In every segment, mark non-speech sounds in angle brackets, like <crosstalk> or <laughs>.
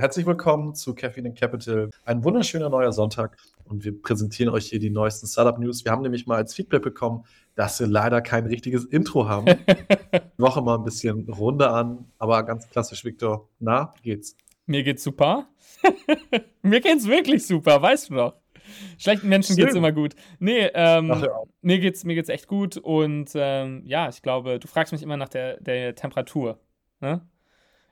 Herzlich willkommen zu Caffeine Capital. Ein wunderschöner neuer Sonntag und wir präsentieren euch hier die neuesten Startup News. Wir haben nämlich mal als Feedback bekommen, dass wir leider kein richtiges Intro haben. <laughs> die Woche mal ein bisschen Runde an, aber ganz klassisch, Victor. Na, wie geht's? Mir geht's super. <laughs> Mir geht's wirklich super, weißt du noch? Schlechten Menschen Schön. geht's immer gut. Nee, ähm, Ach, ja. mir, geht's, mir geht's echt gut und ähm, ja, ich glaube, du fragst mich immer nach der, der Temperatur. Ne?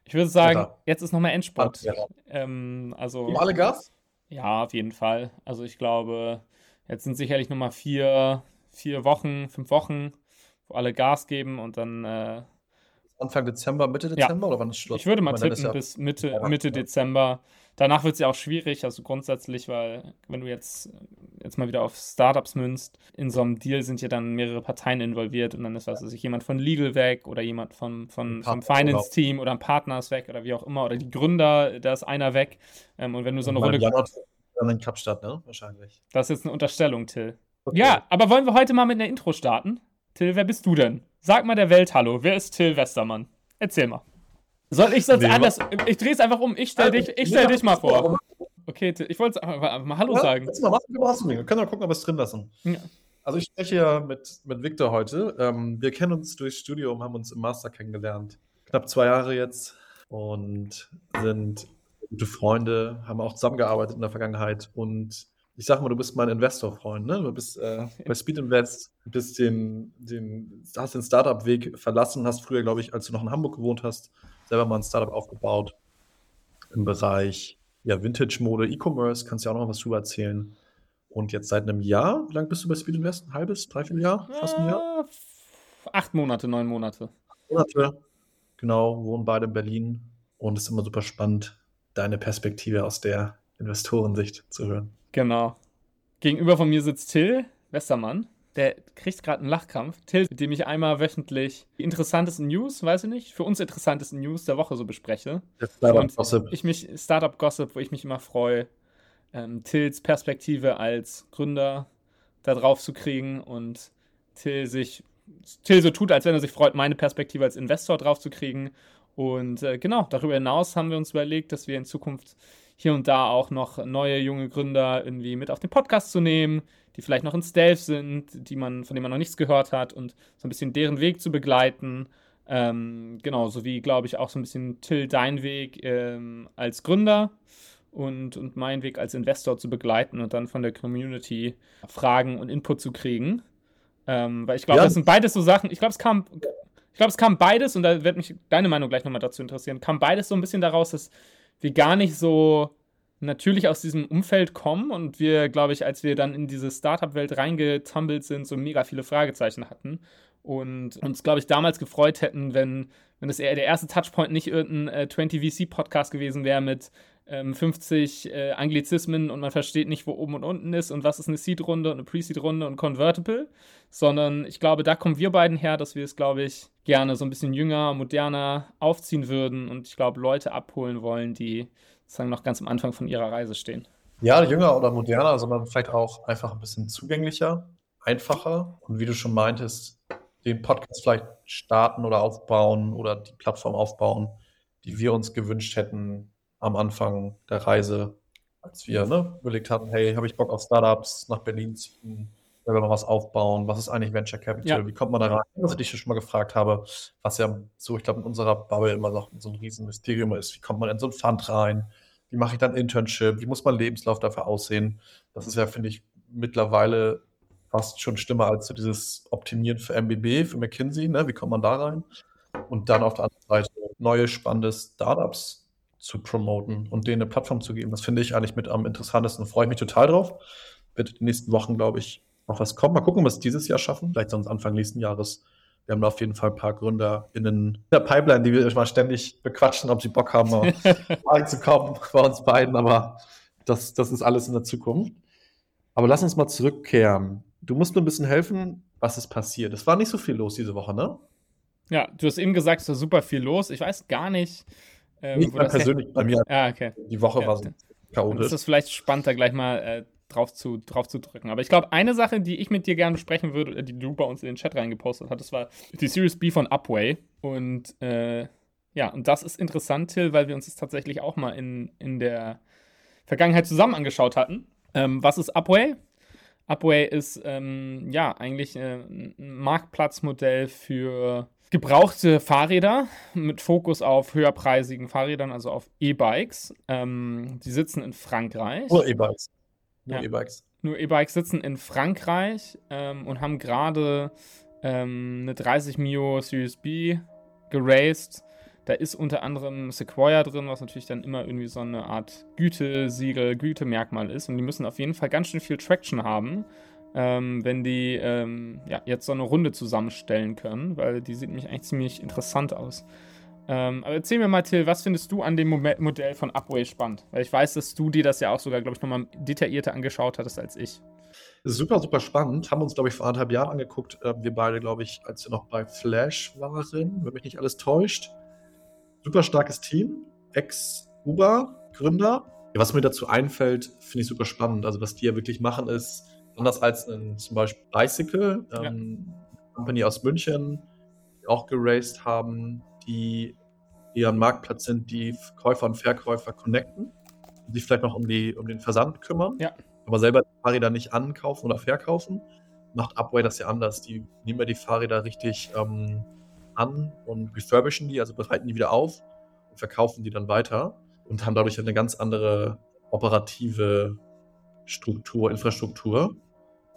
Ich würde sagen, Wetter. jetzt ist nochmal Endspurt. Ja. Ähm, also, um alle Gas? Ja, auf jeden Fall. Also ich glaube, jetzt sind sicherlich nochmal vier, vier Wochen, fünf Wochen, wo alle Gas geben und dann äh, Anfang Dezember, Mitte Dezember ja. oder wann ist Schluss? Ich würde mal tippen ja bis Mitte, Mitte Dezember. Danach wird es ja auch schwierig, also grundsätzlich, weil wenn du jetzt, jetzt mal wieder auf Startups münzt, in so einem Deal sind ja dann mehrere Parteien involviert und dann ist was, also jemand von Legal weg oder jemand von, von, vom Finance-Team oder ein Partner ist weg oder wie auch immer oder die Gründer, da ist einer weg. Ähm, und wenn du so eine Runde. Januar dann in Kapstadt, ne? Wahrscheinlich. Das ist jetzt eine Unterstellung, Till. Okay. Ja, aber wollen wir heute mal mit einer Intro starten? Till, wer bist du denn? Sag mal der Welt Hallo. Wer ist Till Westermann? Erzähl mal. Soll ich sonst nee, anders. Ich drehe es einfach um. Ich stell dich, ich stell dich mal vor. Okay, ich wollte mal Hallo ja, sagen. Mal was Wir können mal gucken, ob wir es drin lassen. Ja. Also ich spreche ja mit, mit Victor heute. Ähm, wir kennen uns durchs Studium, haben uns im Master kennengelernt. Knapp zwei Jahre jetzt und sind gute Freunde, haben auch zusammengearbeitet in der Vergangenheit und ich sag mal, du bist mein Investor-Freund, ne? Du bist äh, <laughs> bei Speed Invest, bist den, den, hast den Startup-Weg verlassen, hast früher, glaube ich, als du noch in Hamburg gewohnt hast, selber mal ein Startup aufgebaut im Bereich ja, Vintage-Mode, E-Commerce, kannst du ja auch noch was drüber erzählen. Und jetzt seit einem Jahr, wie lange bist du bei Speed Invest? Ein halbes, dreiviertel Jahr? Fast ein Jahr? Acht Monate, neun Monate. Monate, genau, wohnen beide in Berlin und es ist immer super spannend, deine Perspektive aus der Investorensicht zu hören. Genau. Gegenüber von mir sitzt Till Westermann. Der kriegt gerade einen Lachkampf. Till, mit dem ich einmal wöchentlich die interessantesten News, weiß ich nicht, für uns interessantesten News der Woche so bespreche. Startup Gossip. Ich mich, Startup Gossip, wo ich mich immer freue, ähm, Tills Perspektive als Gründer da drauf zu kriegen und Till sich, Till so tut, als wenn er sich freut, meine Perspektive als Investor drauf zu kriegen. Und äh, genau, darüber hinaus haben wir uns überlegt, dass wir in Zukunft hier und da auch noch neue junge Gründer irgendwie mit auf den Podcast zu nehmen, die vielleicht noch in Stealth sind, die man, von denen man noch nichts gehört hat und so ein bisschen deren Weg zu begleiten. Ähm, genau, so wie, glaube ich, auch so ein bisschen Till dein Weg ähm, als Gründer und, und mein Weg als Investor zu begleiten und dann von der Community Fragen und Input zu kriegen. Ähm, weil ich glaube, ja. das sind beides so Sachen. Ich glaube, es kam, ich glaube, es kam beides, und da wird mich deine Meinung gleich nochmal dazu interessieren, kam beides so ein bisschen daraus, dass wir gar nicht so natürlich aus diesem Umfeld kommen und wir, glaube ich, als wir dann in diese Startup-Welt reingetumbelt sind, so mega viele Fragezeichen hatten und uns, glaube ich, damals gefreut hätten, wenn, wenn das eher der erste Touchpoint nicht irgendein äh, 20VC-Podcast gewesen wäre mit ähm, 50 äh, Anglizismen und man versteht nicht, wo oben und unten ist und was ist eine Seed-Runde und eine Pre-Seed-Runde und Convertible, sondern ich glaube, da kommen wir beiden her, dass wir es, glaube ich, gerne so ein bisschen jünger, moderner aufziehen würden und ich glaube, Leute abholen wollen, die sozusagen noch ganz am Anfang von ihrer Reise stehen. Ja, jünger oder moderner, sondern vielleicht auch einfach ein bisschen zugänglicher, einfacher und wie du schon meintest, den Podcast vielleicht starten oder aufbauen oder die Plattform aufbauen, die wir uns gewünscht hätten, am Anfang der Reise, als wir ne, überlegt hatten, hey, habe ich Bock auf Startups nach Berlin ziehen, selber mal was aufbauen, was ist eigentlich Venture Capital, ja. wie kommt man da rein? Was ich dich schon mal gefragt habe, was ja so, ich glaube, in unserer Bubble immer noch so ein Riesenmysterium ist, wie kommt man in so ein Fund rein, wie mache ich dann Internship, wie muss mein Lebenslauf dafür aussehen? Das ist ja, finde ich, mittlerweile fast schon schlimmer als so dieses Optimieren für MBB, für McKinsey, ne? wie kommt man da rein? Und dann auf der anderen Seite neue spannende Startups zu promoten und denen eine Plattform zu geben. Das finde ich eigentlich mit am interessantesten. Freue ich mich total drauf. Wird in den nächsten Wochen, glaube ich, noch was kommen. Mal gucken, was wir dieses Jahr schaffen. Vielleicht sonst Anfang nächsten Jahres. Wir haben da auf jeden Fall ein paar Gründer in der Pipeline, die wir mal ständig bequatschen, ob sie Bock haben, mal <laughs> reinzukommen bei uns beiden. Aber das, das ist alles in der Zukunft. Aber lass uns mal zurückkehren. Du musst mir ein bisschen helfen, was ist passiert. Es war nicht so viel los diese Woche, ne? Ja, du hast eben gesagt, es war super viel los. Ich weiß gar nicht, ähm, nicht mal persönlich bei mir. Ah, okay. Die Woche ja, war so chaotisch. Ist es vielleicht spannend, da gleich mal äh, drauf, zu, drauf zu drücken. Aber ich glaube, eine Sache, die ich mit dir gerne besprechen würde, äh, die du bei uns in den Chat reingepostet hast, das war die Series B von Upway. Und äh, ja, und das ist interessant, Till, weil wir uns das tatsächlich auch mal in, in der Vergangenheit zusammen angeschaut hatten. Ähm, was ist Upway? Upway ist ähm, ja eigentlich äh, ein Marktplatzmodell für gebrauchte Fahrräder mit Fokus auf höherpreisigen Fahrrädern, also auf E-Bikes. Ähm, die sitzen in Frankreich. Nur E-Bikes. Nur ja. E-Bikes. Nur E-Bikes sitzen in Frankreich ähm, und haben gerade ähm, eine 30 Mio Series B geraced. Da ist unter anderem Sequoia drin, was natürlich dann immer irgendwie so eine Art Gütesiegel, Gütemerkmal ist. Und die müssen auf jeden Fall ganz schön viel Traction haben, ähm, wenn die ähm, ja, jetzt so eine Runde zusammenstellen können, weil die sieht nämlich eigentlich ziemlich interessant aus. Ähm, aber erzähl mir mal, Till, was findest du an dem Modell von Upway spannend? Weil ich weiß, dass du dir das ja auch sogar, glaube ich, nochmal detaillierter angeschaut hattest als ich. Super, super spannend. Haben uns, glaube ich, vor anderthalb Jahren angeguckt. Äh, wir beide, glaube ich, als wir noch bei Flash waren, wenn mich nicht alles täuscht. Super starkes Team. Ex-Uber-Gründer. Was mir dazu einfällt, finde ich super spannend. Also, was die ja wirklich machen, ist anders als ein, zum Beispiel Bicycle, ähm, ja. Company aus München, die auch geraced haben, die eher ein Marktplatz sind, die Käufer und Verkäufer connecten und sich vielleicht noch um, die, um den Versand kümmern, ja. aber selber die Fahrräder nicht ankaufen oder verkaufen, macht Upway das ja anders. Die nehmen ja die Fahrräder richtig ähm, an und refurbischen die, also bereiten die wieder auf und verkaufen die dann weiter und haben dadurch eine ganz andere operative Struktur, Infrastruktur.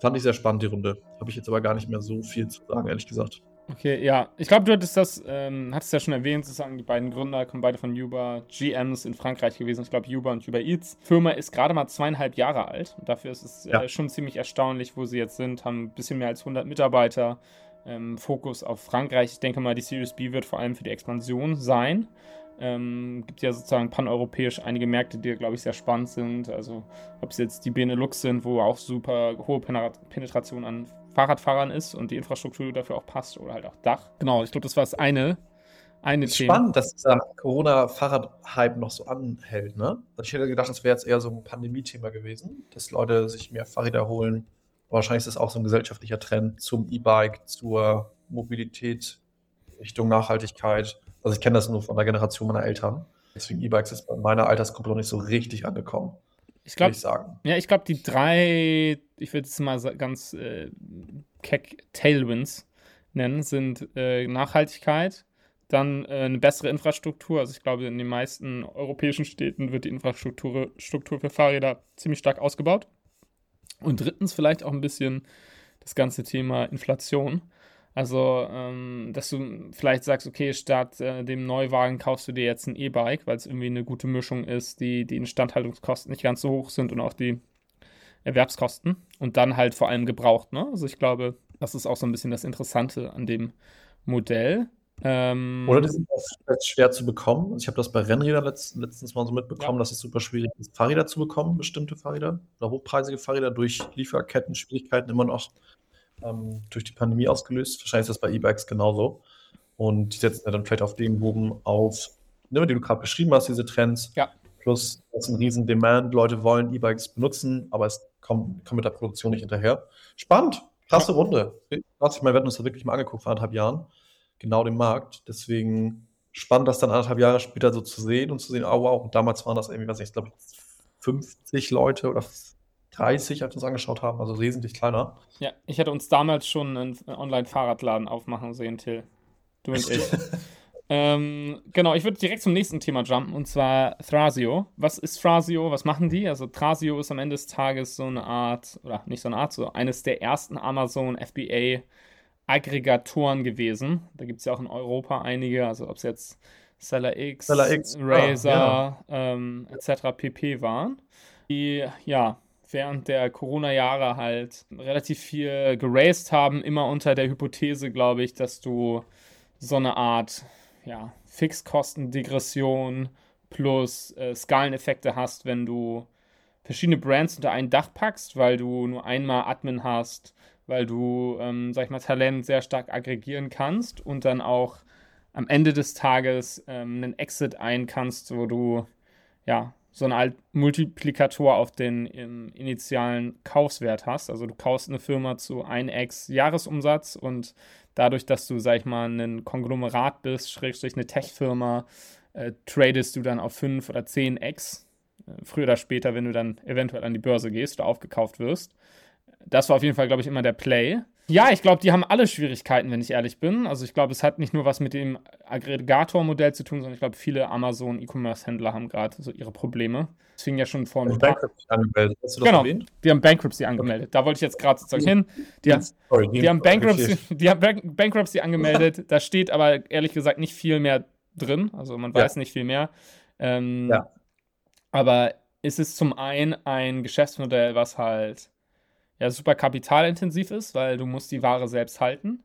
Fand ich sehr spannend, die Runde. Habe ich jetzt aber gar nicht mehr so viel zu sagen, ehrlich gesagt. Okay, ja. Ich glaube, du hattest das, ähm, hattest ja schon erwähnt, sozusagen, die beiden Gründer kommen beide von Uber, GMs in Frankreich gewesen. Ich glaube, Uber und Uber Eats. Die Firma ist gerade mal zweieinhalb Jahre alt. Und dafür ist es ja. äh, schon ziemlich erstaunlich, wo sie jetzt sind. Haben ein bisschen mehr als 100 Mitarbeiter. Ähm, Fokus auf Frankreich. Ich denke mal, die Series B wird vor allem für die Expansion sein. Ähm, gibt ja sozusagen paneuropäisch einige Märkte, die, glaube ich, sehr spannend sind. Also, ob es jetzt die Benelux sind, wo auch super hohe Penetration an Fahrradfahrern ist und die Infrastruktur dafür auch passt oder halt auch Dach. Genau, ich glaube, das war das eine. Eine das ist Thema. spannend, dass dieser Corona-Fahrrad-Hype noch so anhält, ne? Also ich hätte gedacht, das wäre jetzt eher so ein Pandemie-Thema gewesen, dass Leute sich mehr Fahrräder holen. Aber wahrscheinlich ist das auch so ein gesellschaftlicher Trend zum E-Bike, zur Mobilität Richtung Nachhaltigkeit. Also ich kenne das nur von der Generation meiner Eltern. Deswegen E-Bikes ist bei meiner Altersgruppe noch nicht so richtig angekommen. Ich glaube, ja, ich glaube, die drei, ich würde es mal ganz äh, keck Tailwinds nennen, sind äh, Nachhaltigkeit, dann äh, eine bessere Infrastruktur. Also ich glaube, in den meisten europäischen Städten wird die Infrastruktur Struktur für Fahrräder ziemlich stark ausgebaut. Und drittens vielleicht auch ein bisschen das ganze Thema Inflation. Also, ähm, dass du vielleicht sagst, okay, statt äh, dem Neuwagen kaufst du dir jetzt ein E-Bike, weil es irgendwie eine gute Mischung ist, die, die Instandhaltungskosten nicht ganz so hoch sind und auch die Erwerbskosten und dann halt vor allem gebraucht. Ne? Also ich glaube, das ist auch so ein bisschen das Interessante an dem Modell. Ähm, Oder die sind auch schwer zu bekommen. Ich habe das bei Rennrädern letzt, letztens mal so mitbekommen, ja. dass es super schwierig ist, Fahrräder zu bekommen, bestimmte Fahrräder oder hochpreisige Fahrräder durch Lieferketten-Schwierigkeiten immer noch ähm, durch die Pandemie ausgelöst. Wahrscheinlich ist das bei E-Bikes genauso. Und die setzen ja dann vielleicht auf den Bogen auf, ne, die du gerade beschrieben hast, diese Trends. Ja. Plus, das ist ein riesen Demand. Leute wollen E-Bikes benutzen, aber es kommt, kommt mit der Produktion nicht hinterher. Spannend. Krasse ja. Runde. Ich meine, wir hatten uns da wirklich mal angeguckt vor anderthalb Jahren. Genau den Markt. Deswegen spannend, das dann anderthalb Jahre später so zu sehen und zu sehen, oh wow, und damals waren das irgendwie, was ich glaube, 50 Leute oder 30, als wir uns angeschaut haben, also wesentlich kleiner. Ja, ich hätte uns damals schon einen Online-Fahrradladen aufmachen sehen, Till. Du und ich. ähm, genau, ich würde direkt zum nächsten Thema jumpen und zwar Thrasio. Was ist Thrasio? Was machen die? Also Thrasio ist am Ende des Tages so eine Art, oder nicht so eine Art, so eines der ersten Amazon FBA Aggregatoren gewesen. Da gibt es ja auch in Europa einige, also ob es jetzt Seller X, Seller X Razer ah, ja. ähm, etc. pp waren. Die, ja, während der Corona-Jahre halt relativ viel geraced haben, immer unter der Hypothese, glaube ich, dass du so eine Art ja, Fixkostendegression plus äh, Skaleneffekte hast, wenn du verschiedene Brands unter ein Dach packst, weil du nur einmal Admin hast, weil du, ähm, sag ich mal, Talent sehr stark aggregieren kannst und dann auch am Ende des Tages ähm, einen Exit ein kannst, wo du ja so eine Art Multiplikator auf den initialen Kaufswert hast. Also du kaufst eine Firma zu 1x Jahresumsatz und dadurch, dass du, sag ich mal, ein Konglomerat bist, schrägstrich eine Tech-Firma, äh, tradest du dann auf 5 oder 10x, äh, früher oder später, wenn du dann eventuell an die Börse gehst oder aufgekauft wirst. Das war auf jeden Fall, glaube ich, immer der Play. Ja, ich glaube, die haben alle Schwierigkeiten, wenn ich ehrlich bin. Also ich glaube, es hat nicht nur was mit dem Aggregator-Modell zu tun, sondern ich glaube, viele Amazon-E-Commerce-Händler haben gerade so ihre Probleme. Es fing ja schon vor ein paar Bankruptcy angemeldet. Hast du das genau, erwähnt? die haben Bankruptcy angemeldet. Da wollte ich jetzt gerade sozusagen hin. Die, Sorry, die, haben Bankruptcy, <laughs> die haben Bankruptcy angemeldet. da steht aber ehrlich gesagt nicht viel mehr drin. Also man weiß ja. nicht viel mehr. Ähm, ja. Aber es ist zum einen ein Geschäftsmodell, was halt ja, super kapitalintensiv ist, weil du musst die Ware selbst halten.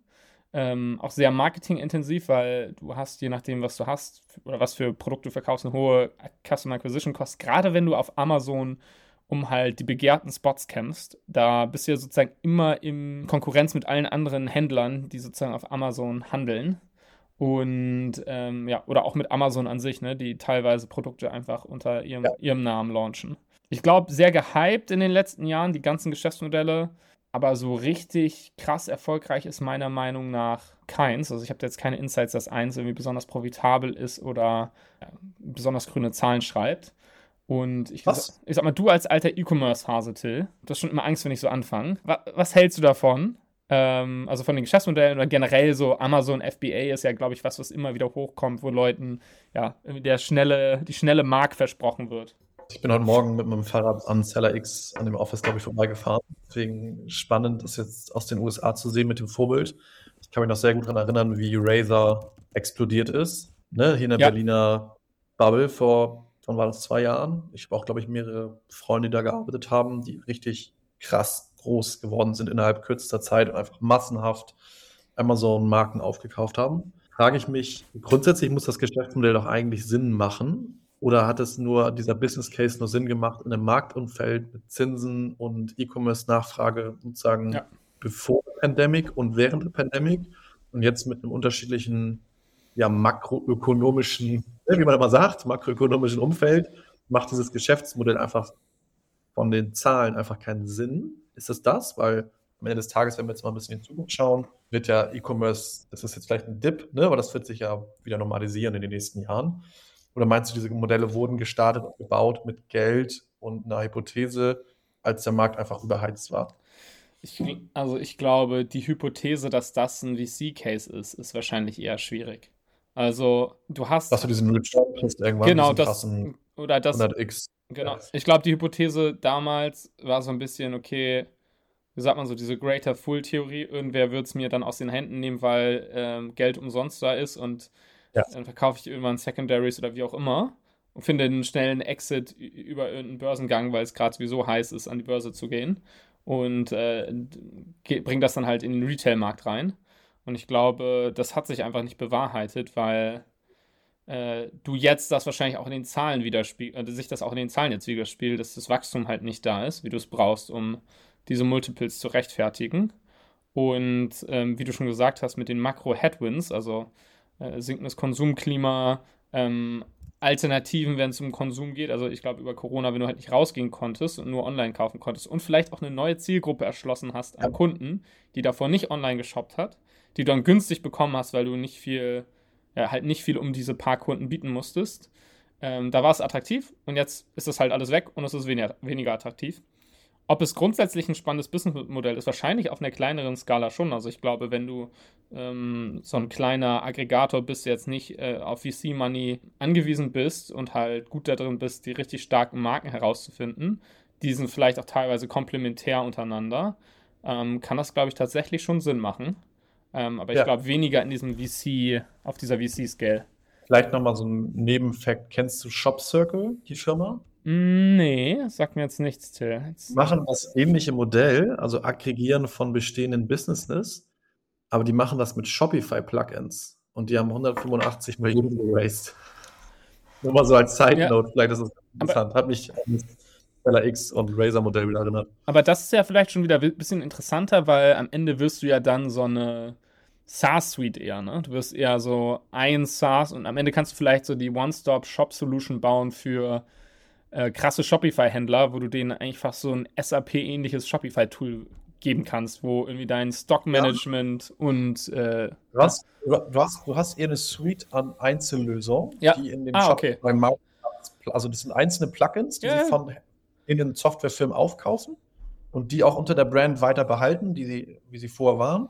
Ähm, auch sehr marketingintensiv, weil du hast, je nachdem, was du hast oder was für Produkte du verkaufst, eine hohe Customer Acquisition Cost. Gerade wenn du auf Amazon um halt die begehrten Spots kämpfst, da bist du ja sozusagen immer in Konkurrenz mit allen anderen Händlern, die sozusagen auf Amazon handeln. Und ähm, ja, oder auch mit Amazon an sich, ne, die teilweise Produkte einfach unter ihrem, ja. ihrem Namen launchen ich glaube, sehr gehypt in den letzten Jahren, die ganzen Geschäftsmodelle. Aber so richtig krass erfolgreich ist meiner Meinung nach keins. Also ich habe jetzt keine Insights, dass eins irgendwie besonders profitabel ist oder ja, besonders grüne Zahlen schreibt. Und ich, was? ich sag mal, du als alter E-Commerce-Hase, Till, du hast schon immer Angst, wenn ich so anfange. Was, was hältst du davon? Ähm, also von den Geschäftsmodellen oder generell so Amazon FBA ist ja, glaube ich, was, was immer wieder hochkommt, wo Leuten ja der schnelle, die schnelle Mark versprochen wird. Ich bin heute Morgen mit meinem Fahrrad an Seller X an dem Office, glaube ich, vorbeigefahren. Deswegen spannend, das jetzt aus den USA zu sehen mit dem Vorbild. Ich kann mich noch sehr gut daran erinnern, wie Razer explodiert ist. Ne? Hier in der ja. Berliner Bubble vor, wann war das, zwei Jahren? Ich habe auch, glaube ich, mehrere Freunde, die da gearbeitet haben, die richtig krass groß geworden sind innerhalb kürzester Zeit und einfach massenhaft Amazon-Marken aufgekauft haben. Frage ich mich, grundsätzlich muss das Geschäftsmodell doch eigentlich Sinn machen, oder hat es nur dieser Business Case nur Sinn gemacht in einem Marktumfeld mit Zinsen und E-Commerce-Nachfrage sozusagen ja. bevor der Pandemic und während der Pandemic und jetzt mit einem unterschiedlichen ja, makroökonomischen, wie man immer sagt, makroökonomischen Umfeld macht dieses Geschäftsmodell einfach von den Zahlen einfach keinen Sinn. Ist es das? Weil am Ende des Tages, wenn wir jetzt mal ein bisschen in die Zukunft schauen, wird ja E-Commerce, das ist jetzt vielleicht ein Dip, ne, aber das wird sich ja wieder normalisieren in den nächsten Jahren. Oder meinst du, diese Modelle wurden gestartet und gebaut mit Geld und einer Hypothese, als der Markt einfach überheizt war? Ich, also ich glaube, die Hypothese, dass das ein VC-Case ist, ist wahrscheinlich eher schwierig. Also du hast. Dass du diesen Return kriegst irgendwann. Genau, das. Oder das. 100x. Genau. Ich glaube, die Hypothese damals war so ein bisschen, okay, wie sagt man so, diese Greater Fool-Theorie, irgendwer wird es mir dann aus den Händen nehmen, weil ähm, Geld umsonst da ist und ja. Dann verkaufe ich irgendwann Secondaries oder wie auch immer und finde einen schnellen Exit über irgendeinen Börsengang, weil es gerade sowieso heiß ist, an die Börse zu gehen. Und äh, bringt das dann halt in den Retail-Markt rein. Und ich glaube, das hat sich einfach nicht bewahrheitet, weil äh, du jetzt das wahrscheinlich auch in den Zahlen widerspiegelt, äh, sich das auch in den Zahlen jetzt widerspiegelt, dass das Wachstum halt nicht da ist, wie du es brauchst, um diese Multiples zu rechtfertigen. Und ähm, wie du schon gesagt hast, mit den Makro-Headwinds, also äh, sinkendes Konsumklima, ähm, Alternativen, wenn es um Konsum geht. Also ich glaube über Corona, wenn du halt nicht rausgehen konntest und nur online kaufen konntest und vielleicht auch eine neue Zielgruppe erschlossen hast an Kunden, die davor nicht online geshoppt hat, die du dann günstig bekommen hast, weil du nicht viel, ja, halt nicht viel um diese paar Kunden bieten musstest. Ähm, da war es attraktiv und jetzt ist das halt alles weg und es ist weniger, weniger attraktiv. Ob es grundsätzlich ein spannendes Businessmodell ist, wahrscheinlich auf einer kleineren Skala schon. Also ich glaube, wenn du ähm, so ein kleiner Aggregator bist, jetzt nicht äh, auf VC-Money angewiesen bist und halt gut darin bist, die richtig starken Marken herauszufinden, die sind vielleicht auch teilweise komplementär untereinander, ähm, kann das, glaube ich, tatsächlich schon Sinn machen. Ähm, aber ich ja. glaube weniger in diesem VC, auf dieser VC-Scale. Vielleicht nochmal so ein Nebenfakt. Kennst du Shop Circle, die Firma? Nee, sagt mir jetzt nichts, Till. Jetzt machen das ähnliche Modell, also aggregieren von bestehenden Businesses, aber die machen das mit Shopify-Plugins und die haben 185 Millionen geraced. Nur mal so als Side Note, ja. vielleicht ist das interessant. Hat mich an Seller X und Razer Modell wieder erinnert. Aber das ist ja vielleicht schon wieder ein bisschen interessanter, weil am Ende wirst du ja dann so eine SaaS-Suite eher, ne? Du wirst eher so ein SaaS und am Ende kannst du vielleicht so die One-Stop-Shop-Solution bauen für äh, krasse Shopify-Händler, wo du denen einfach so ein SAP-ähnliches Shopify-Tool geben kannst, wo irgendwie dein Stockmanagement ja. und äh, du, hast, du, hast, du hast eher eine Suite an Einzellösungen, ja. die in dem ah, Shop okay. Marktplatz, also das sind einzelne Plugins, die ja. sie von in den Softwarefirmen aufkaufen und die auch unter der Brand weiter behalten, die sie, wie sie vorher waren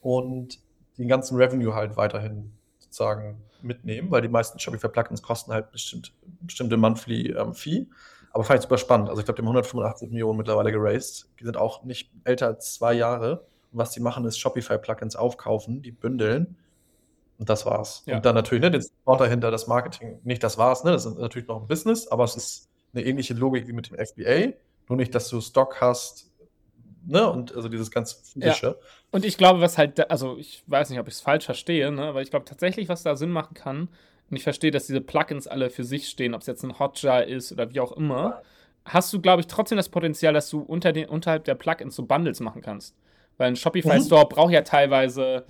und den ganzen Revenue halt weiterhin sozusagen mitnehmen, weil die meisten Shopify-Plugins kosten halt bestimmt, bestimmte Monthly ähm, Fee. Aber fand ich super spannend. Also ich glaube, die haben 185 Millionen mittlerweile geraced. Die sind auch nicht älter als zwei Jahre. Und was die machen, ist Shopify-Plugins aufkaufen, die bündeln. Und das war's. Ja. Und dann natürlich, ne, den Support dahinter, das Marketing. Nicht das war's, ne? Das ist natürlich noch ein Business, aber es ist eine ähnliche Logik wie mit dem FBA. Nur nicht, dass du Stock hast, ne? Und also dieses ganz physische. Ja. Und ich glaube, was halt, also ich weiß nicht, ob ich es falsch verstehe, ne? aber ich glaube tatsächlich, was da Sinn machen kann, und ich verstehe, dass diese Plugins alle für sich stehen, ob es jetzt ein Hotjar ist oder wie auch immer, hast du, glaube ich, trotzdem das Potenzial, dass du unter den, unterhalb der Plugins so Bundles machen kannst. Weil ein Shopify Mhm. Store braucht ja teilweise.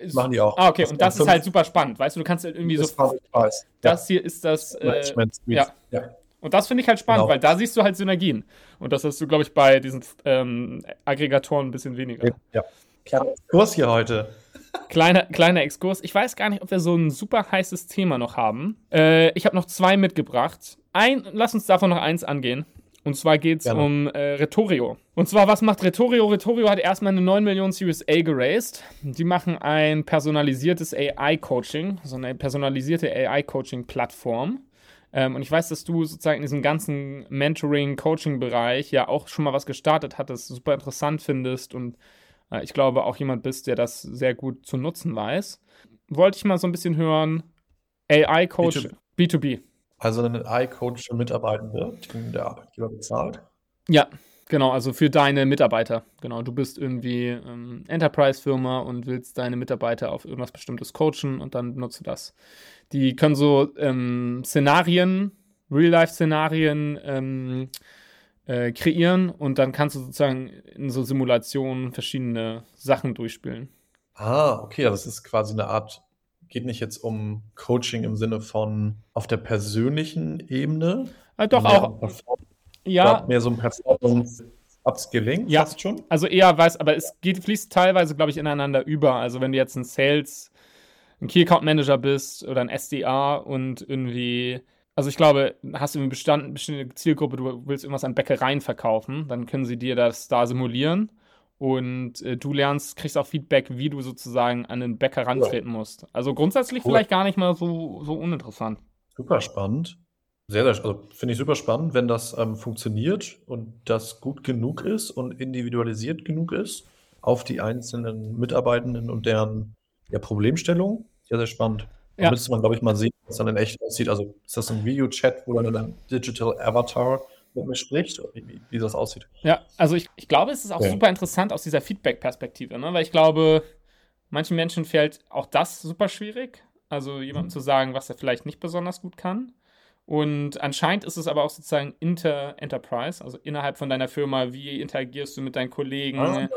Das machen die auch. Ah, okay, Das und das ist halt super spannend. Weißt du, du kannst halt irgendwie das so. weiß. Das hier ist das. Ja. Äh, ja. ja. Und das finde ich halt spannend, Genau. weil da siehst du halt Synergien. Und das hast du, glaube ich, bei diesen ähm, Aggregatoren ein bisschen weniger. Ja. Kleiner Kurs hier heute. Kleiner, kleiner Exkurs. Ich weiß gar nicht, ob wir so ein super heißes Thema noch haben. Äh, ich habe noch zwei mitgebracht. Ein, lass uns davon noch eins angehen. Und zwar geht es um äh, Retorio. Und zwar, was macht Retorio? Retorio hat erstmal eine 9 Millionen Series A geraced. Die machen ein personalisiertes AI-Coaching, so eine personalisierte AI-Coaching-Plattform. Ähm, und ich weiß, dass du sozusagen in diesem ganzen Mentoring-Coaching-Bereich ja auch schon mal was gestartet hattest, super interessant findest und äh, ich glaube auch jemand bist, der das sehr gut zu nutzen weiß. Wollte ich mal so ein bisschen hören, AI-Coach B2B. Also ein AI-Coach für Mitarbeitende, den der Arbeitgeber bezahlt. Ja, genau, also für deine Mitarbeiter. Genau, du bist irgendwie ähm, Enterprise-Firma und willst deine Mitarbeiter auf irgendwas Bestimmtes coachen und dann benutzt du das. Die können so ähm, Szenarien, Real-Life-Szenarien ähm, äh, kreieren und dann kannst du sozusagen in so Simulationen verschiedene Sachen durchspielen. Ah, okay, also das ist quasi eine Art, geht nicht jetzt um Coaching im Sinne von auf der persönlichen Ebene. Äh, doch mehr auch, Performance, ja, mehr so ein Performance Upskilling, Ja. fast schon. Also eher weiß, aber es geht, fließt teilweise, glaube ich, ineinander über. Also wenn du jetzt ein Sales, ein Key Account Manager bist oder ein SDA und irgendwie, also ich glaube, hast du eine bestimmte Zielgruppe, du willst irgendwas an Bäckereien verkaufen, dann können sie dir das da simulieren und äh, du lernst, kriegst auch Feedback, wie du sozusagen an den Bäcker rantreten musst. Also grundsätzlich Cool. vielleicht gar nicht mal so, so uninteressant. Super spannend. Sehr, sehr, also finde ich super spannend, wenn das ähm, funktioniert und das gut genug ist und individualisiert genug ist auf die einzelnen Mitarbeitenden und deren ja, Problemstellung. Sehr, sehr spannend. Ja. Da müsste man, glaube ich, mal sehen, wie es dann in echt aussieht. Also ist das ein Videochat, wo dann ein Digital Avatar mit mir spricht, wie, wie, wie das aussieht? Ja, also ich, ich glaube, es ist auch Ja. super interessant aus dieser Feedback-Perspektive, ne? weil ich glaube, manchen Menschen fällt auch das super schwierig, also jemandem zu sagen, was er vielleicht nicht besonders gut kann. Und anscheinend ist es aber auch sozusagen inter-Enterprise, also innerhalb von deiner Firma, wie interagierst du mit deinen Kollegen. Ah,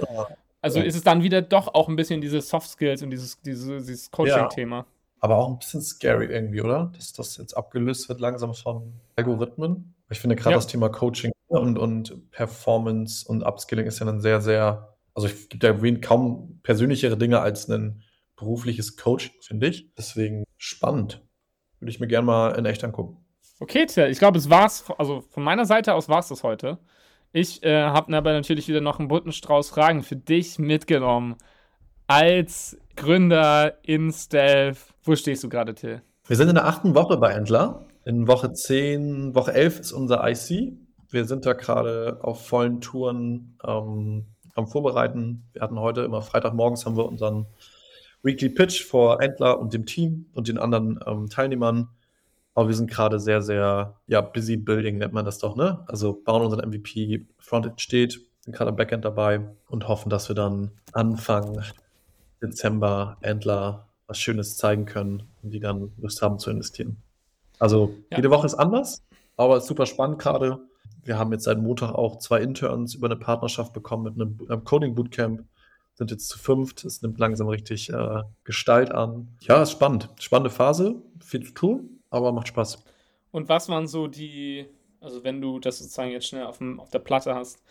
Also ja. ist es dann wieder doch auch ein bisschen diese Soft Skills und dieses, diese, dieses Coaching-Thema. aber auch ein bisschen scary irgendwie, oder? Dass das jetzt abgelöst wird langsam von Algorithmen. Ich finde gerade Ja. das Thema Coaching und, und Performance und Upskilling ist ja ein sehr, sehr, also es gibt ja kaum persönlichere Dinge als ein berufliches Coaching, finde ich. Deswegen spannend. Würde ich mir gerne mal in echt angucken. Okay, Till, ich glaube, es war's. Also von meiner Seite aus war es das heute. Ich äh, habe aber natürlich wieder noch einen bunten Strauß Fragen für dich mitgenommen. Als Gründer in Stealth. Wo stehst du gerade, Till? Wir sind in der achten Woche bei Entler. In Woche 10, Woche 11 ist unser IC. Wir sind da gerade auf vollen Touren ähm, am Vorbereiten. Wir hatten heute immer Freitagmorgens haben wir unseren Weekly Pitch vor Entler und dem Team und den anderen ähm, Teilnehmern. Aber wir sind gerade sehr, sehr, ja, busy building nennt man das doch, ne? Also bauen unseren MVP, Frontend steht, sind gerade am Backend dabei und hoffen, dass wir dann Anfang Dezember Entler was Schönes zeigen können und die dann Lust haben zu investieren. Also Ja. jede Woche ist anders, aber es ist super spannend gerade. Wir haben jetzt seit Montag auch zwei Interns über eine Partnerschaft bekommen mit einem, einem Coding Bootcamp. Sind jetzt zu fünft. Es nimmt langsam richtig äh, Gestalt an. Ja, ist spannend. Spannende Phase. Viel zu tun, aber macht Spaß. Und was waren so die, also wenn du das sozusagen jetzt schnell auf, dem, auf der Platte hast,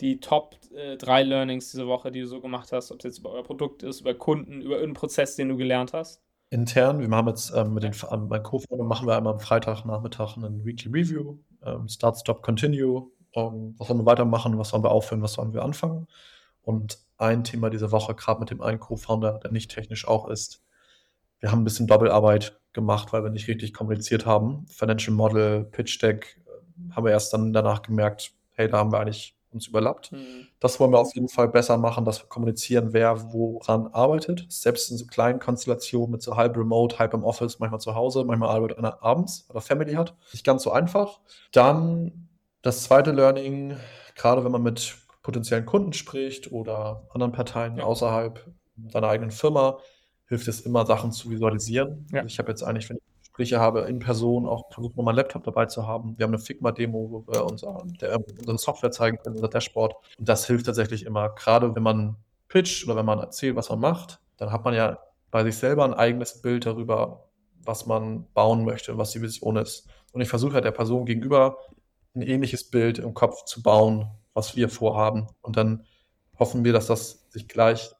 die Top äh, drei Learnings diese Woche, die du so gemacht hast, ob es jetzt über euer Produkt ist, über Kunden, über irgendeinen Prozess, den du gelernt hast? Intern, wir haben jetzt ähm, mit den ähm, bei Co-Founder machen wir einmal am Freitagnachmittag einen Weekly Review, ähm, Start, Stop, Continue. Ähm, was wollen wir weitermachen, was wollen wir aufhören, was wollen wir anfangen? Und ein Thema dieser Woche, gerade mit dem einen Co-Founder, der nicht technisch auch ist, wir haben ein bisschen Doppelarbeit gemacht, weil wir nicht richtig kommuniziert haben. Financial Model, Pitch Deck, äh, haben wir erst dann danach gemerkt, hey, da haben wir eigentlich uns überlappt. Mhm. Das wollen wir auf jeden Fall besser machen, dass wir kommunizieren, wer woran arbeitet. Selbst in so kleinen Konstellationen mit so halb remote, halb im Office, manchmal zu Hause, manchmal arbeitet einer abends oder Family hat. Nicht ganz so einfach. Dann das zweite Learning, gerade wenn man mit potenziellen Kunden spricht oder anderen Parteien ja. außerhalb deiner eigenen Firma, hilft es immer, Sachen zu visualisieren. Ja. Also ich habe jetzt eigentlich, wenn ich Gespräche habe in Person, auch versucht, mal meinen Laptop dabei zu haben. Wir haben eine Figma-Demo, wo wir unser, der, unsere Software zeigen können, unser Dashboard. Und das hilft tatsächlich immer, gerade wenn man pitcht oder wenn man erzählt, was man macht, dann hat man ja bei sich selber ein eigenes Bild darüber, was man bauen möchte, was die Vision ist. Und ich versuche halt der Person gegenüber ein ähnliches Bild im Kopf zu bauen, was wir vorhaben. Und dann hoffen wir, dass das sich gleich,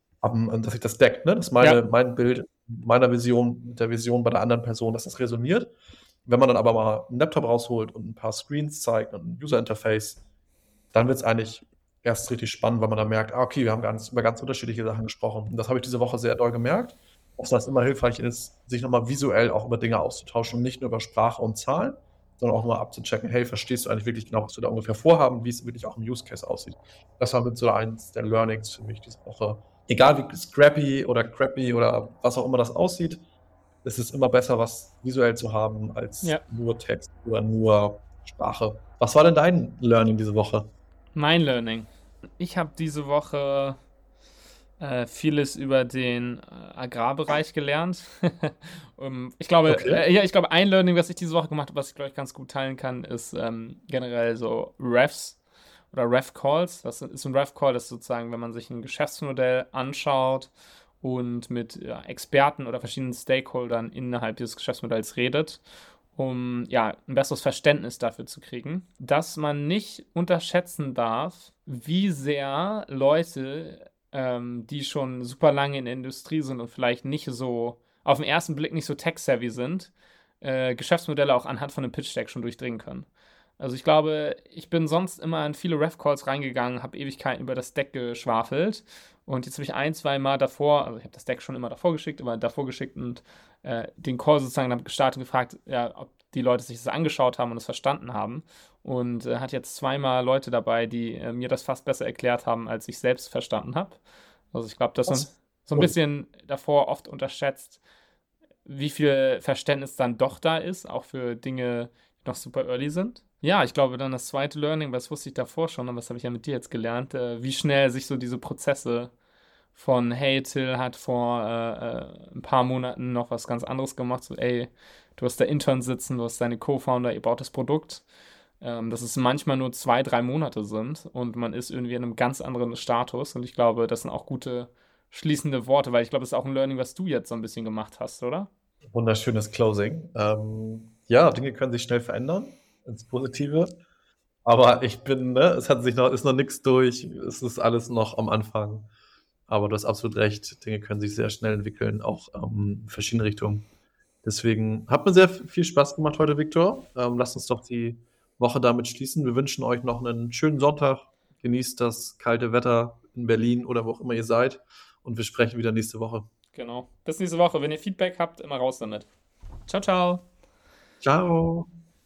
dass sich das deckt, ne? dass meine, ja. mein Bild meiner Vision mit der Vision bei der anderen Person, dass das resoniert. Wenn man dann aber mal einen Laptop rausholt und ein paar Screens zeigt und ein User Interface, dann wird es eigentlich erst richtig spannend, weil man dann merkt, ah, okay, wir haben ganz, über ganz unterschiedliche Sachen gesprochen. Und das habe ich diese Woche sehr doll gemerkt, dass das immer hilfreich ist, sich nochmal visuell auch über Dinge auszutauschen und nicht nur über Sprache und Zahlen, sondern auch mal abzuchecken, hey, verstehst du eigentlich wirklich genau, was wir da ungefähr vorhaben, wie es wirklich auch im Use Case aussieht. Das war mit so eins der Learnings für mich diese Woche, egal wie scrappy oder crappy oder was auch immer das aussieht, es ist immer besser, was visuell zu haben, als ja. nur Text oder nur Sprache. Was war denn dein Learning diese Woche? Mein Learning. Ich habe diese Woche äh, vieles über den äh, Agrarbereich gelernt. <laughs> um, ich glaube, okay. äh, ja, ich glaube, ein Learning, was ich diese Woche gemacht habe, was ich glaube ich ganz gut teilen kann, ist ähm, generell so Refs oder Ref Calls. Das ist ein Ref Call, das ist sozusagen, wenn man sich ein Geschäftsmodell anschaut und mit ja, Experten oder verschiedenen Stakeholdern innerhalb dieses Geschäftsmodells redet, um ja ein besseres Verständnis dafür zu kriegen, dass man nicht unterschätzen darf, wie sehr Leute, ähm, die schon super lange in der Industrie sind und vielleicht nicht so auf den ersten Blick nicht so tech-savvy sind, äh, Geschäftsmodelle auch anhand von einem Pitch-Deck schon durchdringen können. Also ich glaube, ich bin sonst immer in viele Ref-Calls reingegangen, habe Ewigkeiten über das Deck geschwafelt. Und jetzt habe ich ein, zwei Mal davor, also ich habe das Deck schon immer davor geschickt, aber davor geschickt und äh, den Call sozusagen dann gestartet und gefragt, ja, ob die Leute sich das angeschaut haben und es verstanden haben. Und äh, hat jetzt zweimal Leute dabei, die äh, mir das fast besser erklärt haben, als ich selbst verstanden habe. Also ich glaube, das ist so ein bisschen davor oft unterschätzt, wie viel Verständnis dann doch da ist, auch für Dinge, die noch super early sind. Ja, ich glaube dann das zweite Learning, das wusste ich davor schon, aber das habe ich ja mit dir jetzt gelernt, äh, wie schnell sich so diese Prozesse von, hey, Till hat vor äh, äh, ein paar Monaten noch was ganz anderes gemacht, so, ey, du hast da Intern sitzen, du hast deine Co-Founder, ihr baut das Produkt, ähm, dass es manchmal nur zwei, drei Monate sind und man ist irgendwie in einem ganz anderen Status und ich glaube, das sind auch gute schließende Worte, weil ich glaube, das ist auch ein Learning, was du jetzt so ein bisschen gemacht hast, oder? Wunderschönes Closing. Ähm, ja, Dinge können sich schnell verändern ins Positive. Aber ich bin, ne, es hat sich noch, ist noch nichts durch, es ist alles noch am Anfang. Aber du hast absolut recht, Dinge können sich sehr schnell entwickeln, auch ähm, in verschiedene Richtungen. Deswegen hat mir sehr viel Spaß gemacht heute, Viktor. Ähm, lasst uns doch die Woche damit schließen. Wir wünschen euch noch einen schönen Sonntag. Genießt das kalte Wetter in Berlin oder wo auch immer ihr seid. Und wir sprechen wieder nächste Woche. Genau. Bis nächste Woche. Wenn ihr Feedback habt, immer raus damit. Ciao, ciao. Ciao.